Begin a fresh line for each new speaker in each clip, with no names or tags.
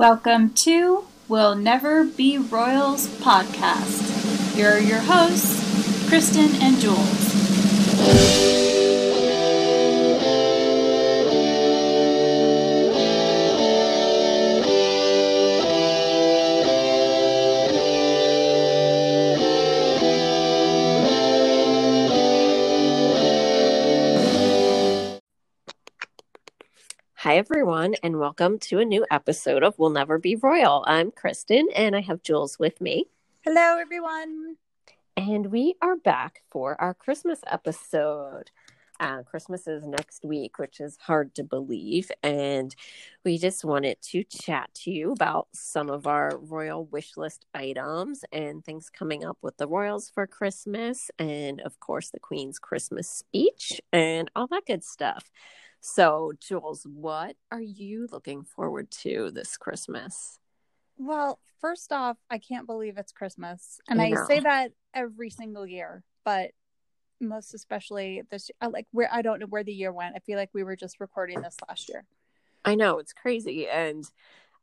Welcome to We'll Never Be Royals podcast. Here are your hosts, Kristen and Jules.
Hi, everyone, and welcome to a new episode of We'll Never Be Royal. I'm Kristen, and I have Jules with me.
Hello, everyone.
And we are back for our Christmas episode. Uh, Christmas is next week, which is hard to believe. And we just wanted to chat to you about some of our royal wish list items and things coming up with the royals for Christmas. And of course, the Queen's Christmas speech and all that good stuff. So, Jules, what are you looking forward to this Christmas?
Well, first off, I can't believe it's Christmas. And
I
I, say that every single year, but most especially this I uh, like where I don't know where the year went. I feel like we were just recording this last year.
I know it's crazy. And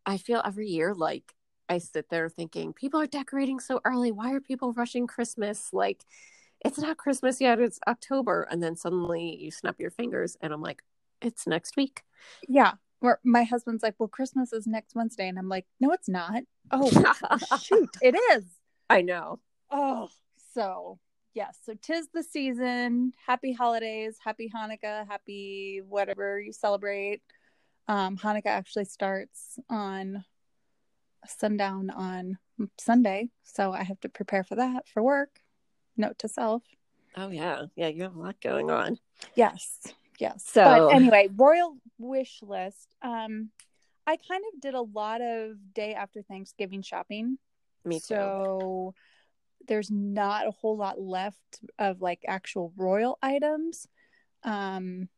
I feel every year like I sit there thinking, people are decorating so early. Why are people rushing Christmas? Like, it's not Christmas yet, it's October. And then suddenly you snap your fingers, and I'm like, it's next week.
Yeah. Where my husband's like, Well, Christmas is next Wednesday. And I'm like, No, it's not. Oh shoot, it is.
I know.
Oh, so yes. So tis the season. Happy holidays, happy Hanukkah, happy whatever you celebrate. Um, Hanukkah actually starts on sundown on Sunday, so I have to prepare for that for work. Note to self.
Oh, yeah. Yeah, you have a lot going on.
Yes, yes.
So-
but anyway, royal wish list. Um, I kind of did a lot of day after Thanksgiving shopping.
Me too.
So there's not a whole lot left of like actual royal items. Um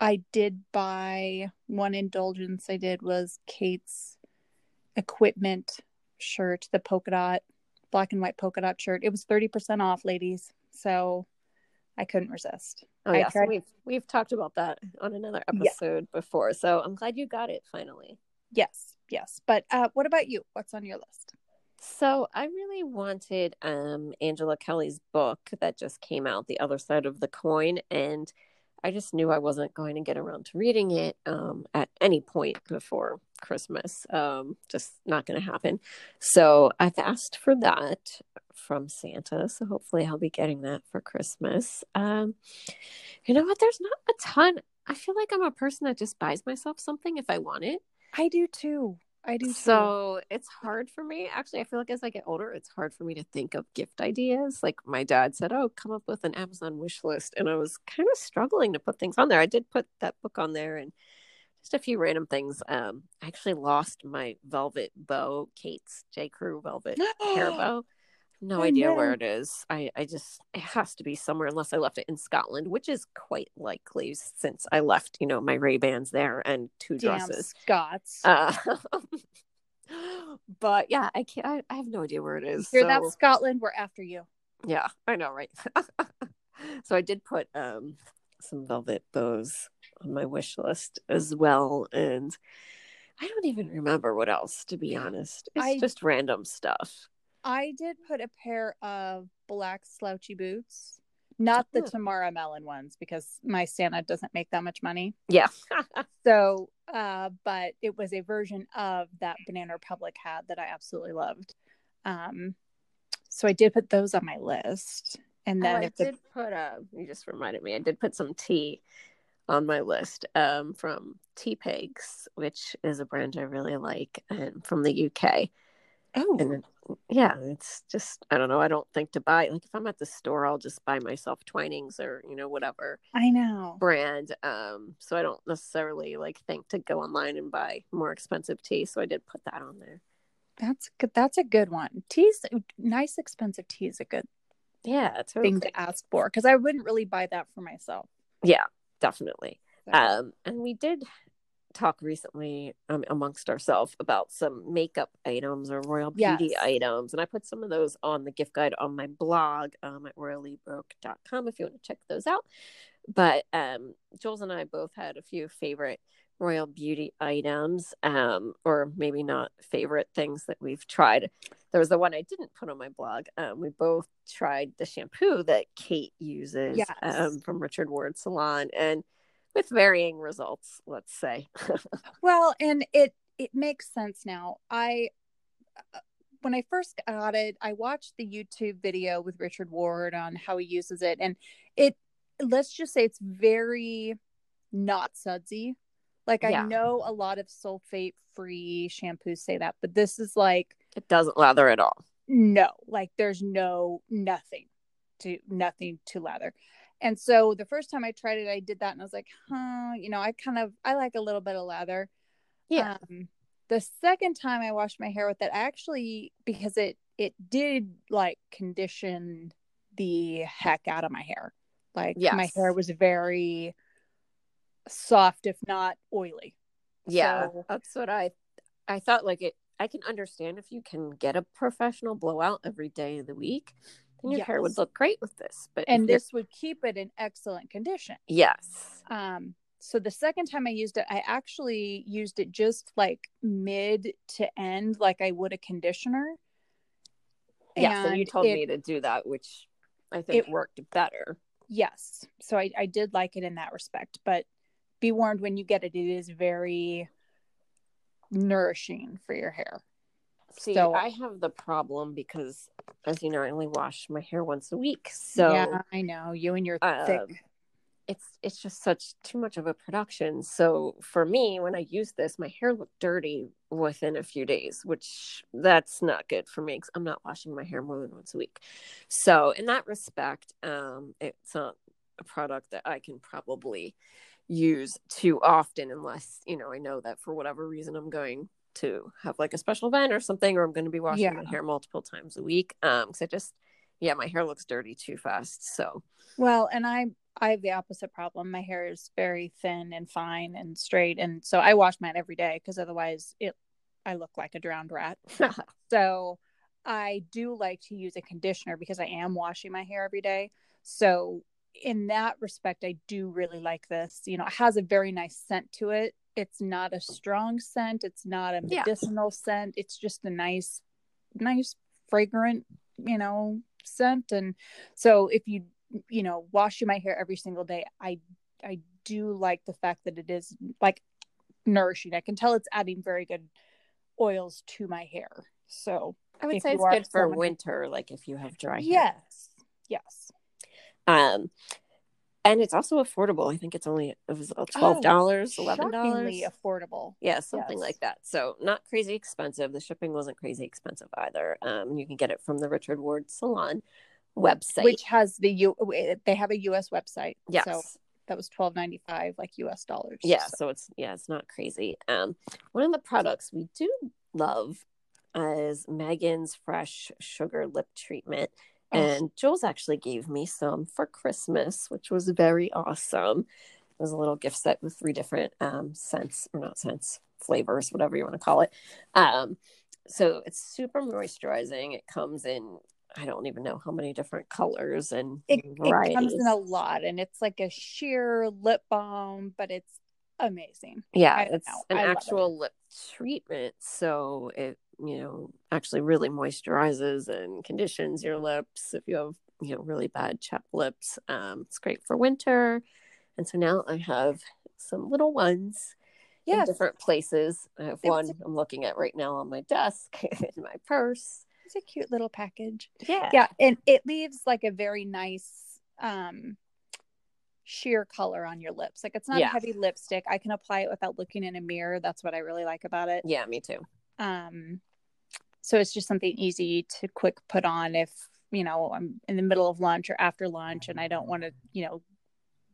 I did buy one indulgence I did was Kate's equipment shirt, the polka dot, black and white polka dot shirt. It was 30% off, ladies. So I couldn't resist.
oh, yeah.
Tried-
we've, we've talked about that on another
Yeah.
episode before. So I'm glad you got it finally.
Yes, yes. But uh what about you? What's on your list?
So I really wanted um Angela Kelly's book that just came out, The Other Side of the Coin, and I just knew I wasn't going to get around to reading it um at any point before Christmas. Um just not going to happen. So I've asked for that from Santa, so hopefully I'll be getting that for Christmas. Um you know what, there's not a ton. I feel like I'm a person that just buys myself something if I want it.
I do too. I do too.
So it's hard for me. Actually, I feel like as I get older, it's hard for me to think of gift ideas. Like my dad said, "Oh, come up with an Amazon wish list," and I was kind of struggling to put things on there. I did put that book on there and just a few random things. Um, I actually lost my velvet bow, Kate's J. Crew velvet hair bow. No
Oh,
idea where it is. I, I just it has to be somewhere unless I left it in Scotland, which is quite likely since I left, you know, my Ray Bans there and two dresses.
Scots.
Uh, but yeah, I can't. I, I have no idea where it is.
You're
so,
that Scotland, we're after you.
yeah, I know, right? so I did put um some velvet bows on my wish list as well, and I don't even remember what else. To be honest, it's
I-
just random stuff.
I did put a pair of black slouchy boots, not the
Oh.
Tamara Mellon ones because my Santa doesn't make that much money.
Yeah,
So, uh, but it was a version of that Banana Republic hat that I absolutely loved. Um, so I did put those on my list, and
Oh,
then
I
if the
did put uh you just reminded me. I did put some tea on my list um from Teapigs, which is a brand I really like and from the UK.
Oh
and yeah it's just i don't know i don't think to buy like if i'm at the store i'll just buy myself twinings or you know whatever
I know
brand um so i don't necessarily like think to go online and buy more expensive tea so i did put that on there
that's good. That's a good one. Tea's nice, expensive tea is a good
yeah it's
thing to ask for because I wouldn't really buy that for myself.
yeah definitely
So.
um and we did talk recently um, amongst ourselves about some makeup items or royal beauty
Yes.
items and i put some of those on the gift guide on my blog um, at royallybroke.com if you want to check those out but um jules and i both had a few favorite royal beauty items um or maybe not favorite things that we've tried there was the one i didn't put on my blog um we both tried the shampoo that kate uses
Yes.
um, from richard ward salon and with varying results let's say
Well, and it it makes sense now. I uh, when I first got it, I watched the YouTube video with Richard Ward on how he uses it, and it let's just say it's very not sudsy. Like
Yeah.
I know a lot of sulfate free shampoos say that, but this is like
it doesn't lather at all
no like there's no nothing to nothing to lather and so the first time i tried it i did that and i was like huh you know i kind of i like a little bit of lather.
Yeah.
Um, the second time i washed my hair with it I actually because it it did like condition the heck out of my hair. Like my hair was very soft if not oily.
Yeah
So-
that's what i i thought like it i can understand if you can get a professional blowout every day of the week then your hair would look great with this but
and this would keep it in excellent condition
yes
Um, so the second time I used it, I actually used it just like mid to end, like I would a conditioner.
yeah so you told
it-
me to do that which i think
it-
worked better
Yes. So I, I did like it in that respect, but be warned when you get it, it is very nourishing for your hair.
See
So-
i have the problem because as you know i only wash my hair once a week so
yeah, I know you and your
um,
thick.
it's it's just such too much of a production. So for me, when I use this, my hair looked dirty within a few days, which that's not good for me because I'm not washing my hair more than once a week. So in that respect, um, it's not a product that I can probably use too often unless you know I know that for whatever reason I'm going to have like a special event or something, or I'm going to be washing my hair multiple times a week. Um, because I just yeah, my hair looks dirty too fast. So
Well, and I I have the opposite problem. My hair is very thin and fine and straight, and so I wash mine every day because otherwise it I look like a drowned rat. So I do like to use a conditioner because I am washing my hair every day. So in that respect, I do really like this. You know, it has a very nice scent to it. It's not a strong scent. It's not a
Yeah.
medicinal scent. It's just a nice, nice fragrant, you know, scent. And so if you, you know, washing my hair every single day, I, I do like the fact that it is like nourishing. I can tell it's adding very good oils to my hair. So
I would say it's good for
someone
winter, like if you have dry hair.
yes, yes.
Um, and it's also affordable. I think it's only it was twelve dollars, eleven dollars.
Oh, affordable.
Yeah, something
Yes.
like that. So not crazy expensive. The shipping wasn't crazy expensive either. Um, you can get it from the Richard Ward Salon website.
Which has the U they have a US website.
yes,
So that was twelve ninety five like US dollars.
yeah.
So-
So it's yeah, it's not crazy. Um, one of the products we do love is Meghan's Fresh Sugar Lip Treatment.
Oh,
And Jules actually gave me some for Christmas, which was very awesome. It was a little gift set with three different um, scents, or not scents, flavors, whatever you want to call it. Um, so it's super moisturizing. It comes in, I don't even know how many different colors and
it, it comes in a lot and it's like a sheer lip balm, but it's amazing.
yeah, it's
know.
an
I love it.
actual lip treatment. So it, you know, actually really moisturizes and conditions your lips if you have, you know, really bad chapped lips. Um, it's great for winter. And so now I have some little ones in different places. I have one I'm looking at right now on my desk in my purse.
It's a cute little package.
Yeah.
Yeah, and it leaves like a very nice um sheer color on your lips. Like it's not
Yeah.
a heavy lipstick. I can apply it without looking in a mirror. That's what I really like about it.
Yeah, me too.
Um so it's just something easy to quick put on if, you know, I'm in the middle of lunch or after lunch and I don't want to, you know,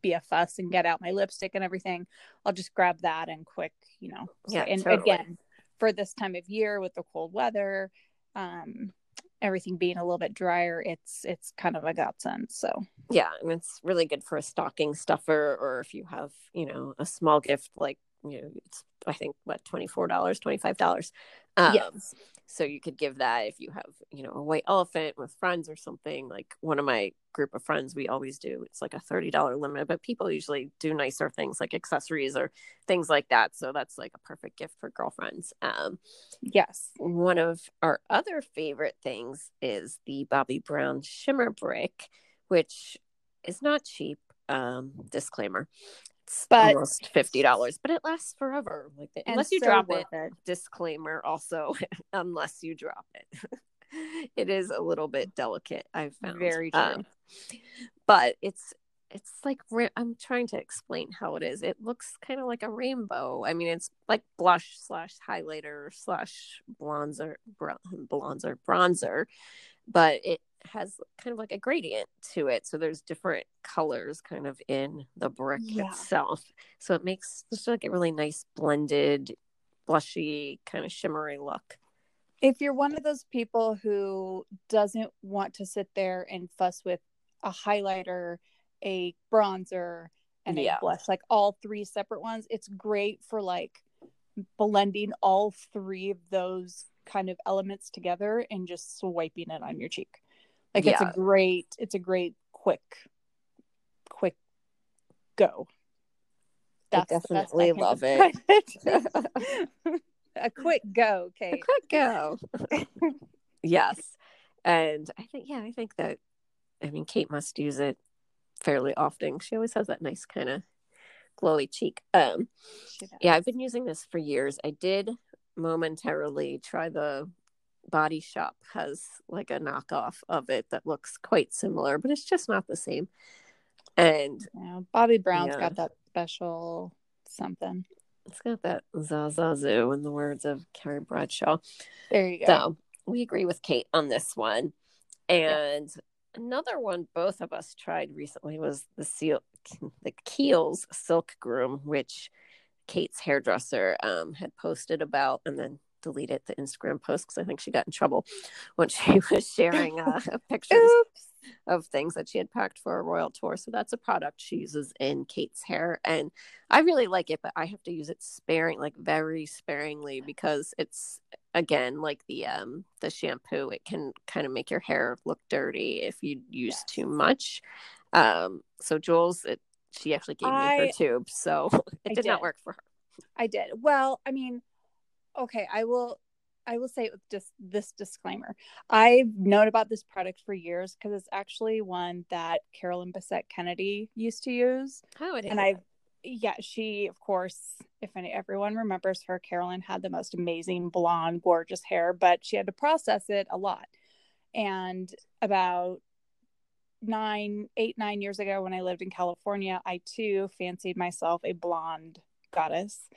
be a fuss and get out my lipstick and everything. I'll just grab that and quick, you know.
Yeah,
and
totally.
again, for this time of year with the cold weather, um everything being a little bit drier, it's it's kind of a godsend. So
Yeah, and it's really good for a stocking stuffer or if you have, you know, a small gift like you know, it's I think what twenty four dollars, twenty five dollars. Um,
yes.
So you could give that if you have, you know, a white elephant with friends or something. Like one of my group of friends, we always do. It's like a thirty dollar limit, but people usually do nicer things like accessories or things like that. So that's like a perfect gift for girlfriends. Um,
Yes.
one of our other favorite things is the Bobbi Brown Shimmer Brick, which is not cheap. Um, disclaimer.
But-
almost fifty dollars, but it lasts forever. Like
And
unless you
so
drop it.
it.
Disclaimer also, unless you drop it. it is a little bit delicate, I've found.
Very true.
Um, but it's it's like I'm trying to explain how it is. It looks kind of like a rainbow. I mean, it's like blush slash highlighter slash bronzer, bron- bronzer, bronzer, but it has kind of like a gradient to it. So there's different colors kind of in the brick
Yeah.
itself. So it makes just like a really nice blended, blushy kind of shimmery look.
If you're one of those people who doesn't want to sit there and fuss with a highlighter, a bronzer, and
Yeah.
a blush, like all three separate ones, it's great for like blending all three of those kind of elements together and just swiping it on your cheek. Like it's a great, it's a great quick, quick go.
I definitely love it.
it. a quick go, Kate.
A quick go. yes. And I think, yeah, I think that, I mean, Kate must use it fairly often. She always has that nice kind of glowy cheek. Um, yeah, I've been using this for years. I did momentarily try the Body Shop has like a knockoff of it that looks quite similar, but it's just not the same. And
Yeah, Bobbi Brown's
Yeah.
got that special something.
it's got that zazazoo in the words of Carrie Bradshaw.
There you go.
So we agree with Kate on this one. And another one both of us tried recently was the seal the Kiehl's Silk Groom, which Kate's hairdresser um, had posted about and then deleted the Instagram post because I think she got in trouble when she was sharing uh, pictures
Oops.
of things that she had packed for a royal tour. So that's a product she uses in Kate's hair. And I really like it, but I have to use it sparing, like very sparingly because it's again like the um the shampoo, it can kind of make your hair look dirty if you use
Yes.
too much. Um so Jules it she actually gave me her tube, so it
I
did, not work for her.
I did. Well, I mean, okay, I will I will say it with just this disclaimer. I've known about this product for years because it's actually one that Carolyn Bessette Kennedy used to use.
Oh, it
and I've yeah, she of course, if any everyone remembers her, Carolyn had the most amazing blonde, gorgeous hair, but she had to process it a lot. And about nine, eight, nine years ago when I lived in California, I too fancied myself a blonde goddess,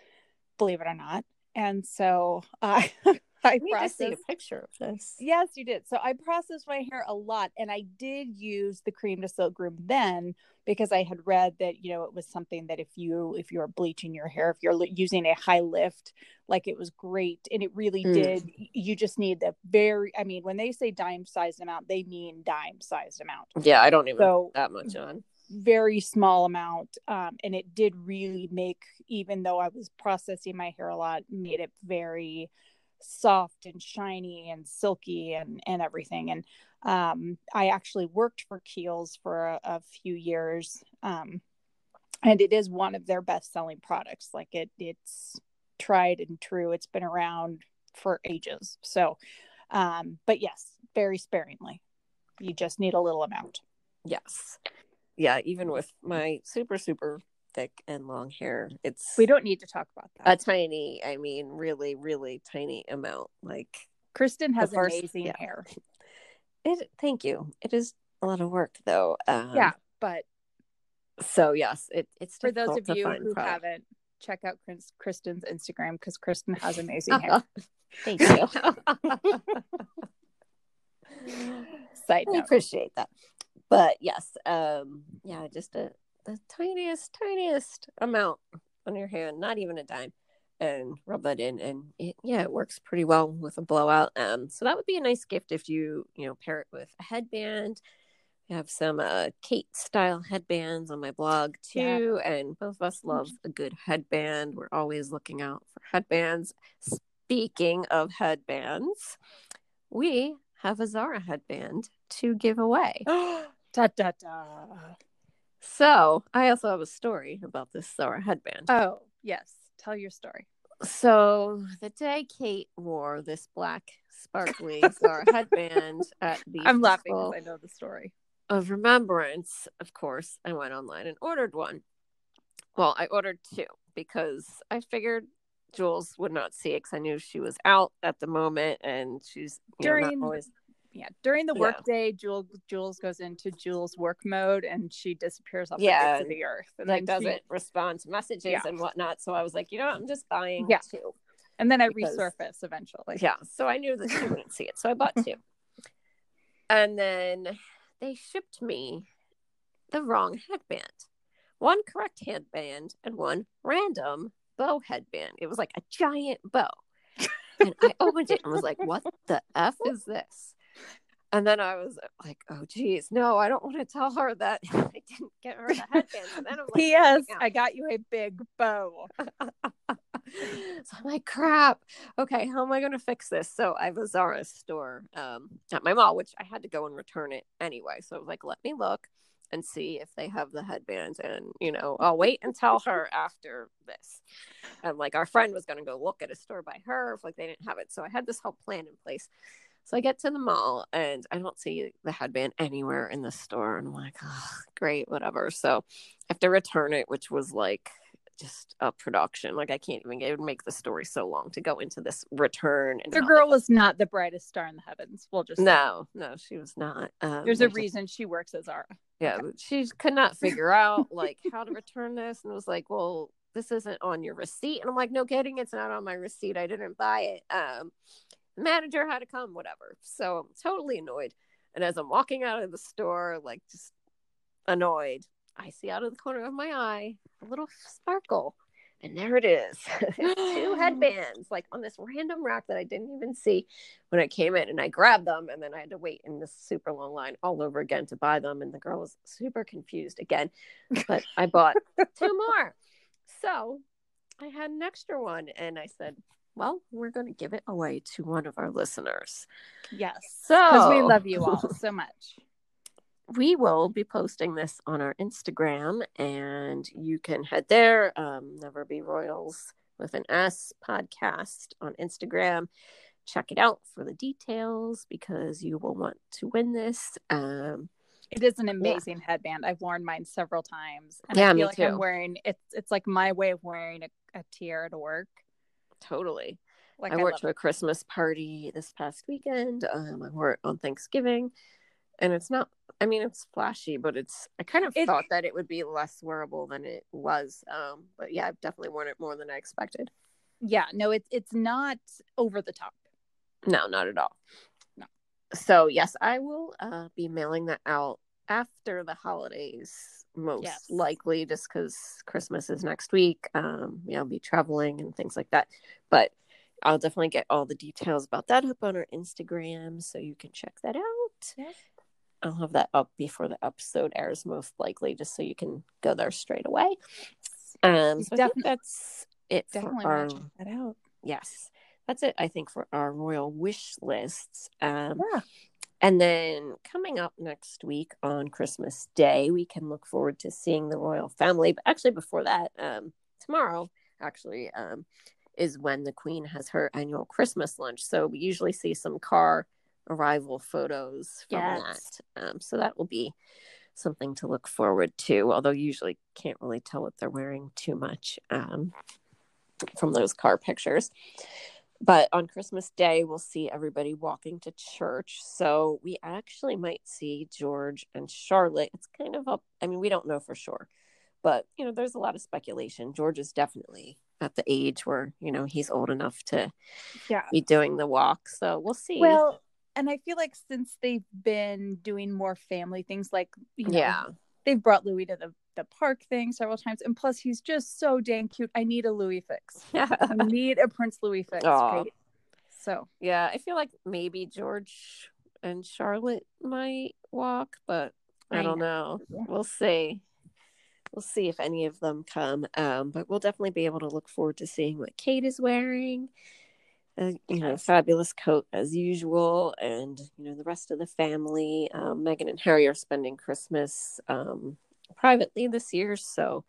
believe it or not. And so I I
I need to see a picture of this.
Yes, you did. So I processed my hair a lot and I did use the cream to silk groom then because I had read that, you know, it was something that if you if you're bleaching your hair, if you're using a high lift, like it was great and it really
Mm.
did you just need the very I mean, when they say dime sized amount, they mean dime sized amount.
Yeah, I don't even
So-
that much on.
Very small amount um and it did really make even though I was processing my hair a lot, made it very soft and shiny and silky and and everything. And um i actually worked for Kiehl's for a, a few years um and it is one of their best selling products. Like it it's tried and true. It's been around for ages. So um but yes very sparingly. You just need a little amount.
Yes. Yeah, even with my super, super thick and long hair, it's
we don't need to talk about that
a tiny, I mean, really, really tiny amount. Like
kristen has
first-
amazing
yeah.
hair
it thank you. It is a lot of work though. Um,
yeah but
So yes, it, it's
for those of you who
product.
haven't check out kristen's instagram because kristen has amazing hair
Thank you.
side
I
note
appreciate that. But yes, um, yeah, just a the tiniest, tiniest amount on your hand, not even a dime, and rub that in, and it yeah, it works pretty well with a blowout. Um, so that would be a nice gift if you you know pair it with a headband, I have some uh, Kate style headbands on my blog too, and both of us love a good headband. We're always looking out for headbands. Speaking of headbands, we have a Zara headband to give away.
da da da.
So I also have a story about this Zara headband.
Oh yes, tell your story.
So the day Kate wore this black sparkly Zara headband at the
I'm laughing because I know the story.
of Remembrance, of course, I went online and ordered one. Well, I ordered two because I figured Jules would not see it because I knew she was out at the moment and she's you know, not always
Yeah, during the
Yeah.
workday, Jules Jules goes into Jules work mode and she disappears off
Yeah,
the face of the earth. And
like doesn't respond to messages
Yeah.
and whatnot. So I was like, you know, what? I'm just buying
Yeah.
two.
and then I
because-
resurface eventually.
Yeah. So I knew that she wouldn't see it. So I bought two. And then they shipped me the wrong headband. One correct headband and one random bow headband. It was like a giant bow. And I opened it and was like, what the F is this? And then I was like, oh, geez, no, I don't want to tell her that I didn't get her the headband. And then I'm like,
P.S.
out.
I got you a big bow.
so I'm like, crap. Okay, how am I going to fix this? So I have a Zara store um, at my mall, which I had to go and return it anyway. So I was like, let me look and see if they have the headbands. And, you know, I'll wait and tell her after this. And like our friend was going to go look at a store by her if like they didn't have it. So I had this whole plan in place. So I get to the mall and I don't see the headband anywhere in the store. And I'm like, oh, great, whatever. So I have to return it, which was like just a production. Like I can't even it would make the story so long to go into this return. And
The girl was not the brightest star in the heavens. We'll just
they-
say.
No, no, she was not. Um,
There's a reason she works as Zara.
yeah, she could not figure out like how to return this, and was like, "Well, this isn't on your receipt." And I'm like, "No kidding, it's not on my receipt. I didn't buy it." Um, manager had to come, whatever. So I'm totally annoyed. And as I'm walking out of the store, like just annoyed, I see out of the corner of my eye a little sparkle. And there it is. Two headbands, like on this random rack that I didn't even see when I came in. And I grabbed them, and then I had to wait in this super long line all over again to buy them. And the girl was super confused again. But I bought two more. So I had an extra one, and I said, Well, we're going to give it away to one of our listeners.
Yes.
So
Because we love you all so much.
we will be posting this on our Instagram, and you can head there. Um, Never Be Royals with an S podcast on Instagram. Check it out for the details because you will want to win this. Um,
It is an amazing headband. I've worn mine several times. And
Yeah,
I feel like I'm
too.
wearing it's it's like my way of wearing a, a tiara to work.
Totally.
Like
I
I,
wore it to a Christmas party this past weekend. Um, I wore it on Thanksgiving, and it's not. I mean, it's flashy, but it's. I kind of
It-
thought that it would be less wearable than it was. Um, but yeah, I've definitely worn it more than I expected.
Yeah, no, it's it's not over the top.
No, not at all.
No.
So yes, I will uh, be mailing that out after the holidays, most
Yes.
likely, just because Christmas is next week. Um, yeah, I'll be traveling and things like that. But I'll definitely get all the details about that up on our Instagram, so you can check that out. I'll have that up before the episode airs, most likely, just so you can go there straight away. Um, so I think that's it
Definitely
for our
check that out.
yes that's it i think for our royal wish lists um
Yeah.
And then coming up next week on christmas day we can look forward to seeing the royal family but actually before that um tomorrow actually um is when the queen has her annual christmas lunch so we usually see some car arrival photos from
Yes.
that um so that will be something to look forward to although usually can't really tell what they're wearing too much um from those car pictures. But on Christmas Day, we'll see everybody walking to church. So we actually might see George and Charlotte. It's kind of up. I mean, we don't know for sure, but you know, there's a lot of speculation. George is definitely at the age where you know he's old enough to
Yeah.
be doing the walk. So we'll see.
Well, and I feel like since they've been doing more family things, like you know,
yeah,
they've brought Louis to the the park thing several times, and plus he's just so dang cute. I need a Louis fix. Yeah. I need a Prince Louis fix. Right? So
yeah. I feel like maybe George and Charlotte might walk, but I,
I
don't know. We'll see. We'll see if any of them come. Um, but we'll definitely be able to look forward to seeing what Kate is wearing. Uh, you know, fabulous coat as usual, and you know the rest of the family. Um, Meghan and Harry are spending Christmas um, privately this year, so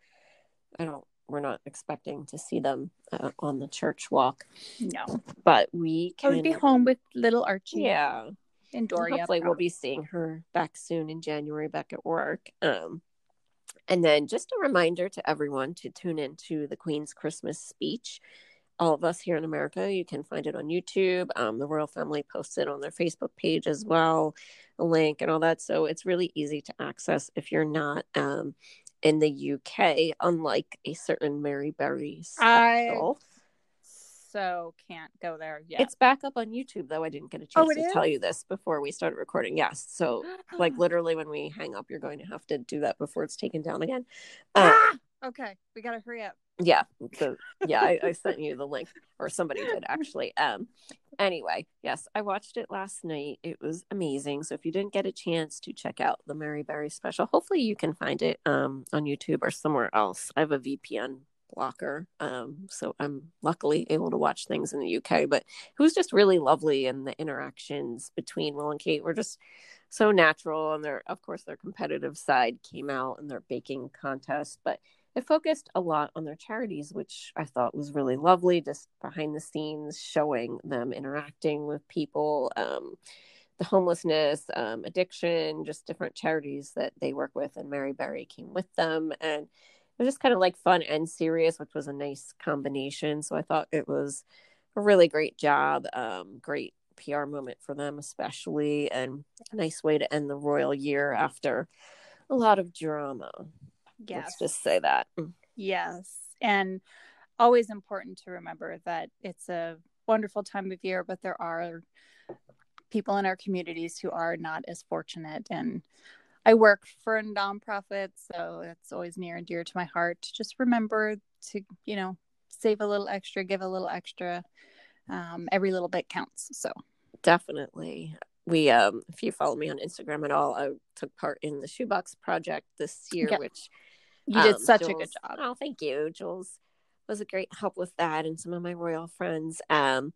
I don't. We're not expecting to see them uh, on the church walk,
No.
but we
I
can.
would be home with little Archie
Yeah,
and
and
Doria.
Hopefully, we'll be seeing her back soon in January, back at work. Um, and then just a reminder to everyone to tune into the Queen's Christmas speech. All of us here in America, you can find it on YouTube. Um, the royal family posted on their Facebook page as well, a link and all that. So it's really easy to access if you're not um, in the UK, unlike a certain Mary Berry
I so can't go there yet.
It's back up on YouTube, though. I didn't get a
Oh,
chance
it
to tell you this before we started recording. Yes. So, like, literally, when we hang up, you're going to have to do that before it's taken down again. Uh,
Ah! Okay, we gotta hurry up.
yeah. So, yeah, I, I sent you the link, or somebody did actually. Um. Anyway, yes, I watched it last night. It was amazing. So, if you didn't get a chance to check out the Mary Berry special, hopefully you can find it um on YouTube or somewhere else. I have a VPN blocker um so i'm luckily able to watch things in the uk but it was just really lovely and the interactions between will and kate were just so natural and their of course their competitive side came out in their baking contest but it focused a lot on their charities which i thought was really lovely just behind the scenes showing them interacting with people um the homelessness um, addiction just different charities that they work with and mary berry came with them and it was just kind of like fun and serious, which was a nice combination. So I thought it was a really great job. Um, great PR moment for them, especially, and a nice way to end the royal year after a lot of drama.
Yes.
Let's just say that.
Yes. And always important to remember that it's a wonderful time of year, but there are people in our communities who are not as fortunate. And I work for a nonprofit, so it's always near and dear to my heart to just remember to, you know, save a little extra, give a little extra. Um, every little bit counts. So,
Definitely. We, um, if you follow me on Instagram at all, I took part in the Shoebox Project this year,
Yeah.
which
you did
Um,
such a good job.
Oh, thank you. Jules was a great help with that and some of my royal friends. Um,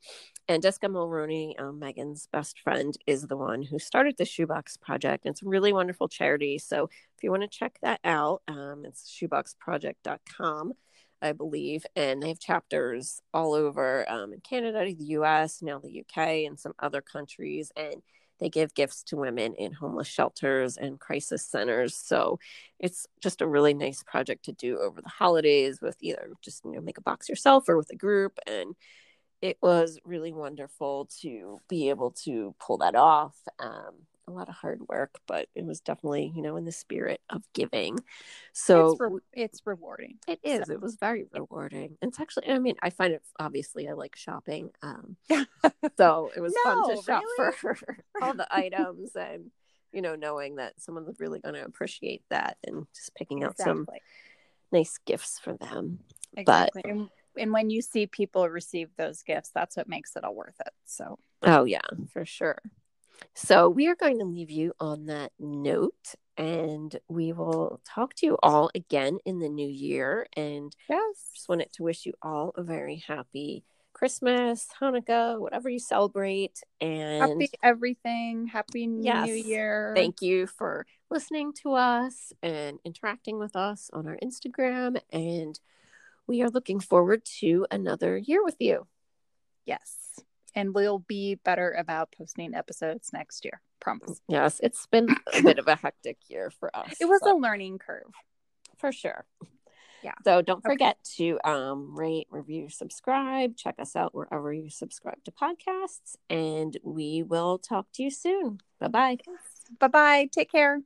and Jessica Mulroney, um, Meghan's best friend, is the one who started the Shoebox Project. It's a really wonderful charity. So if you want to check that out, um, it's shoeboxproject.com, I believe. And they have chapters all over um, in Canada, the US, now the UK, and some other countries. And they give gifts to women in homeless shelters and crisis centers. So it's just a really nice project to do over the holidays with either just you know make a box yourself or with a group and it was really wonderful to be able to pull that off um, a lot of hard work but it was definitely you know in the spirit of giving so
it's, re- it's rewarding.
it is it was very rewarding it's actually i mean i find it obviously i like shopping um so it was fun to shop
really?
for all the items and you know knowing that someone's really going to appreciate that and just picking out some nice gifts for them
Exactly. and, and when you see people receive those gifts, that's what makes it all worth it. So,
oh yeah for sure so we are going to leave you on that note and we will talk to you all again in the new year and
yes.
just wanted to wish you all a very happy Christmas, Hanukkah, whatever you celebrate. And
Happy everything. Happy
Yes.
New Year.
thank you for listening to us and interacting with us on our Instagram. And we are looking forward to another year with you.
Yes. And we'll be better about posting episodes next year. Promise.
Yes, it's been a bit of a hectic year for us.
It was a learning curve.
for sure.
Yeah.
So don't
Okay.
forget to um, rate, review, subscribe. Check us out wherever you subscribe to podcasts, and we will talk to you soon. Bye bye.
Bye bye. Take care.